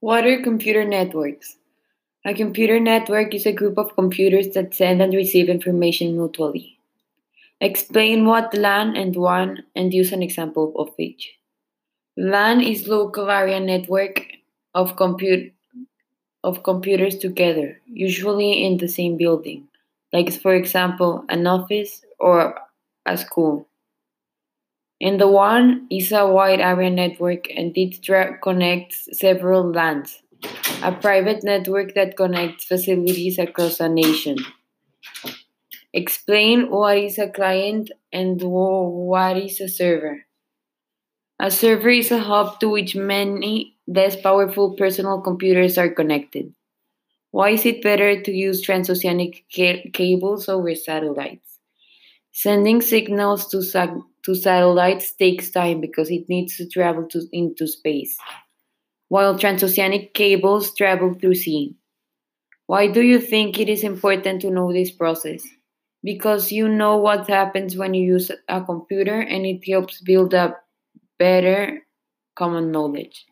What are computer networks? A computer network is a group of computers that send and receive information mutually. Explain what LAN and WAN and use an example of each. LAN is local area network of compute of computers together, usually in the same building, like for example, an office or a school. And the one is a wide area network and it connects several LANs, a private network that connects facilities across a nation. Explain what is a client and what is a server. A server is a hub to which many less powerful personal computers are connected. Why is it better to use transoceanic ca- cables over satellites? Sending signals to to satellites takes time because it needs to travel to, into space, while transoceanic cables travel through sea. Why do you think it is important to know this process? Because you know what happens when you use a computer and it helps build up better common knowledge.